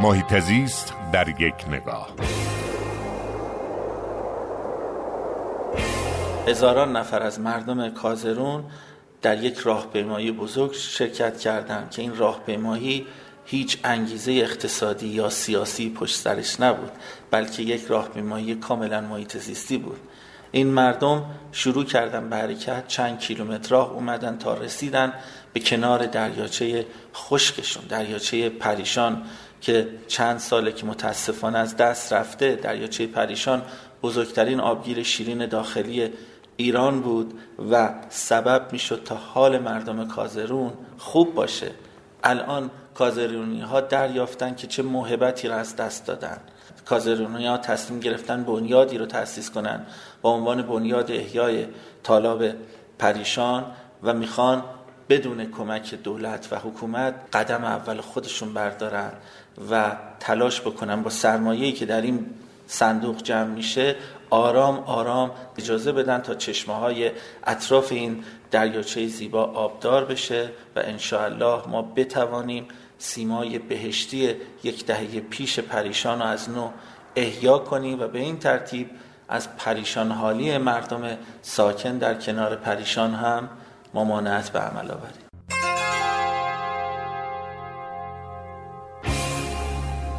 محیط زیست در یک نگاه. هزاران نفر از مردم کازرون در یک راهپیمایی بزرگ شرکت کردند که این راهپیمایی هیچ انگیزه اقتصادی یا سیاسی پشت سرش نبود بلکه یک راهپیمایی کاملا محیط زیستی بود. این مردم شروع کردن به حرکت چند کیلومتر راه اومدن تا رسیدن به کنار دریاچه خشکشون دریاچه پریشان که چند ساله که متاسفانه از دست رفته. دریاچه پریشان بزرگترین آبگیر شیرین داخلی ایران بود و سبب می‌شد تا حال مردم کازرون خوب باشه. الان کازرونی ها دریافتن که چه موهبتی را از دست دادن. کازرونی ها تصمیم گرفتن بنیادی رو تأسیس کنن با عنوان بنیاد احیای طالاب پریشان و می‌خوان بدون کمک دولت و حکومت قدم اول خودشون بردارن و تلاش بکنن با سرمایه‌ای که در این صندوق جمع میشه آرام آرام اجازه بدن تا چشمه های اطراف این دریاچه زیبا آبدار بشه و انشاءالله ما بتوانیم سیمای بهشتی یک دهه پیش پریشان رو از نو احیا کنیم و به این ترتیب از پریشان حالی مردم ساکن در کنار پریشان هم ممانعت به عمل آوریم.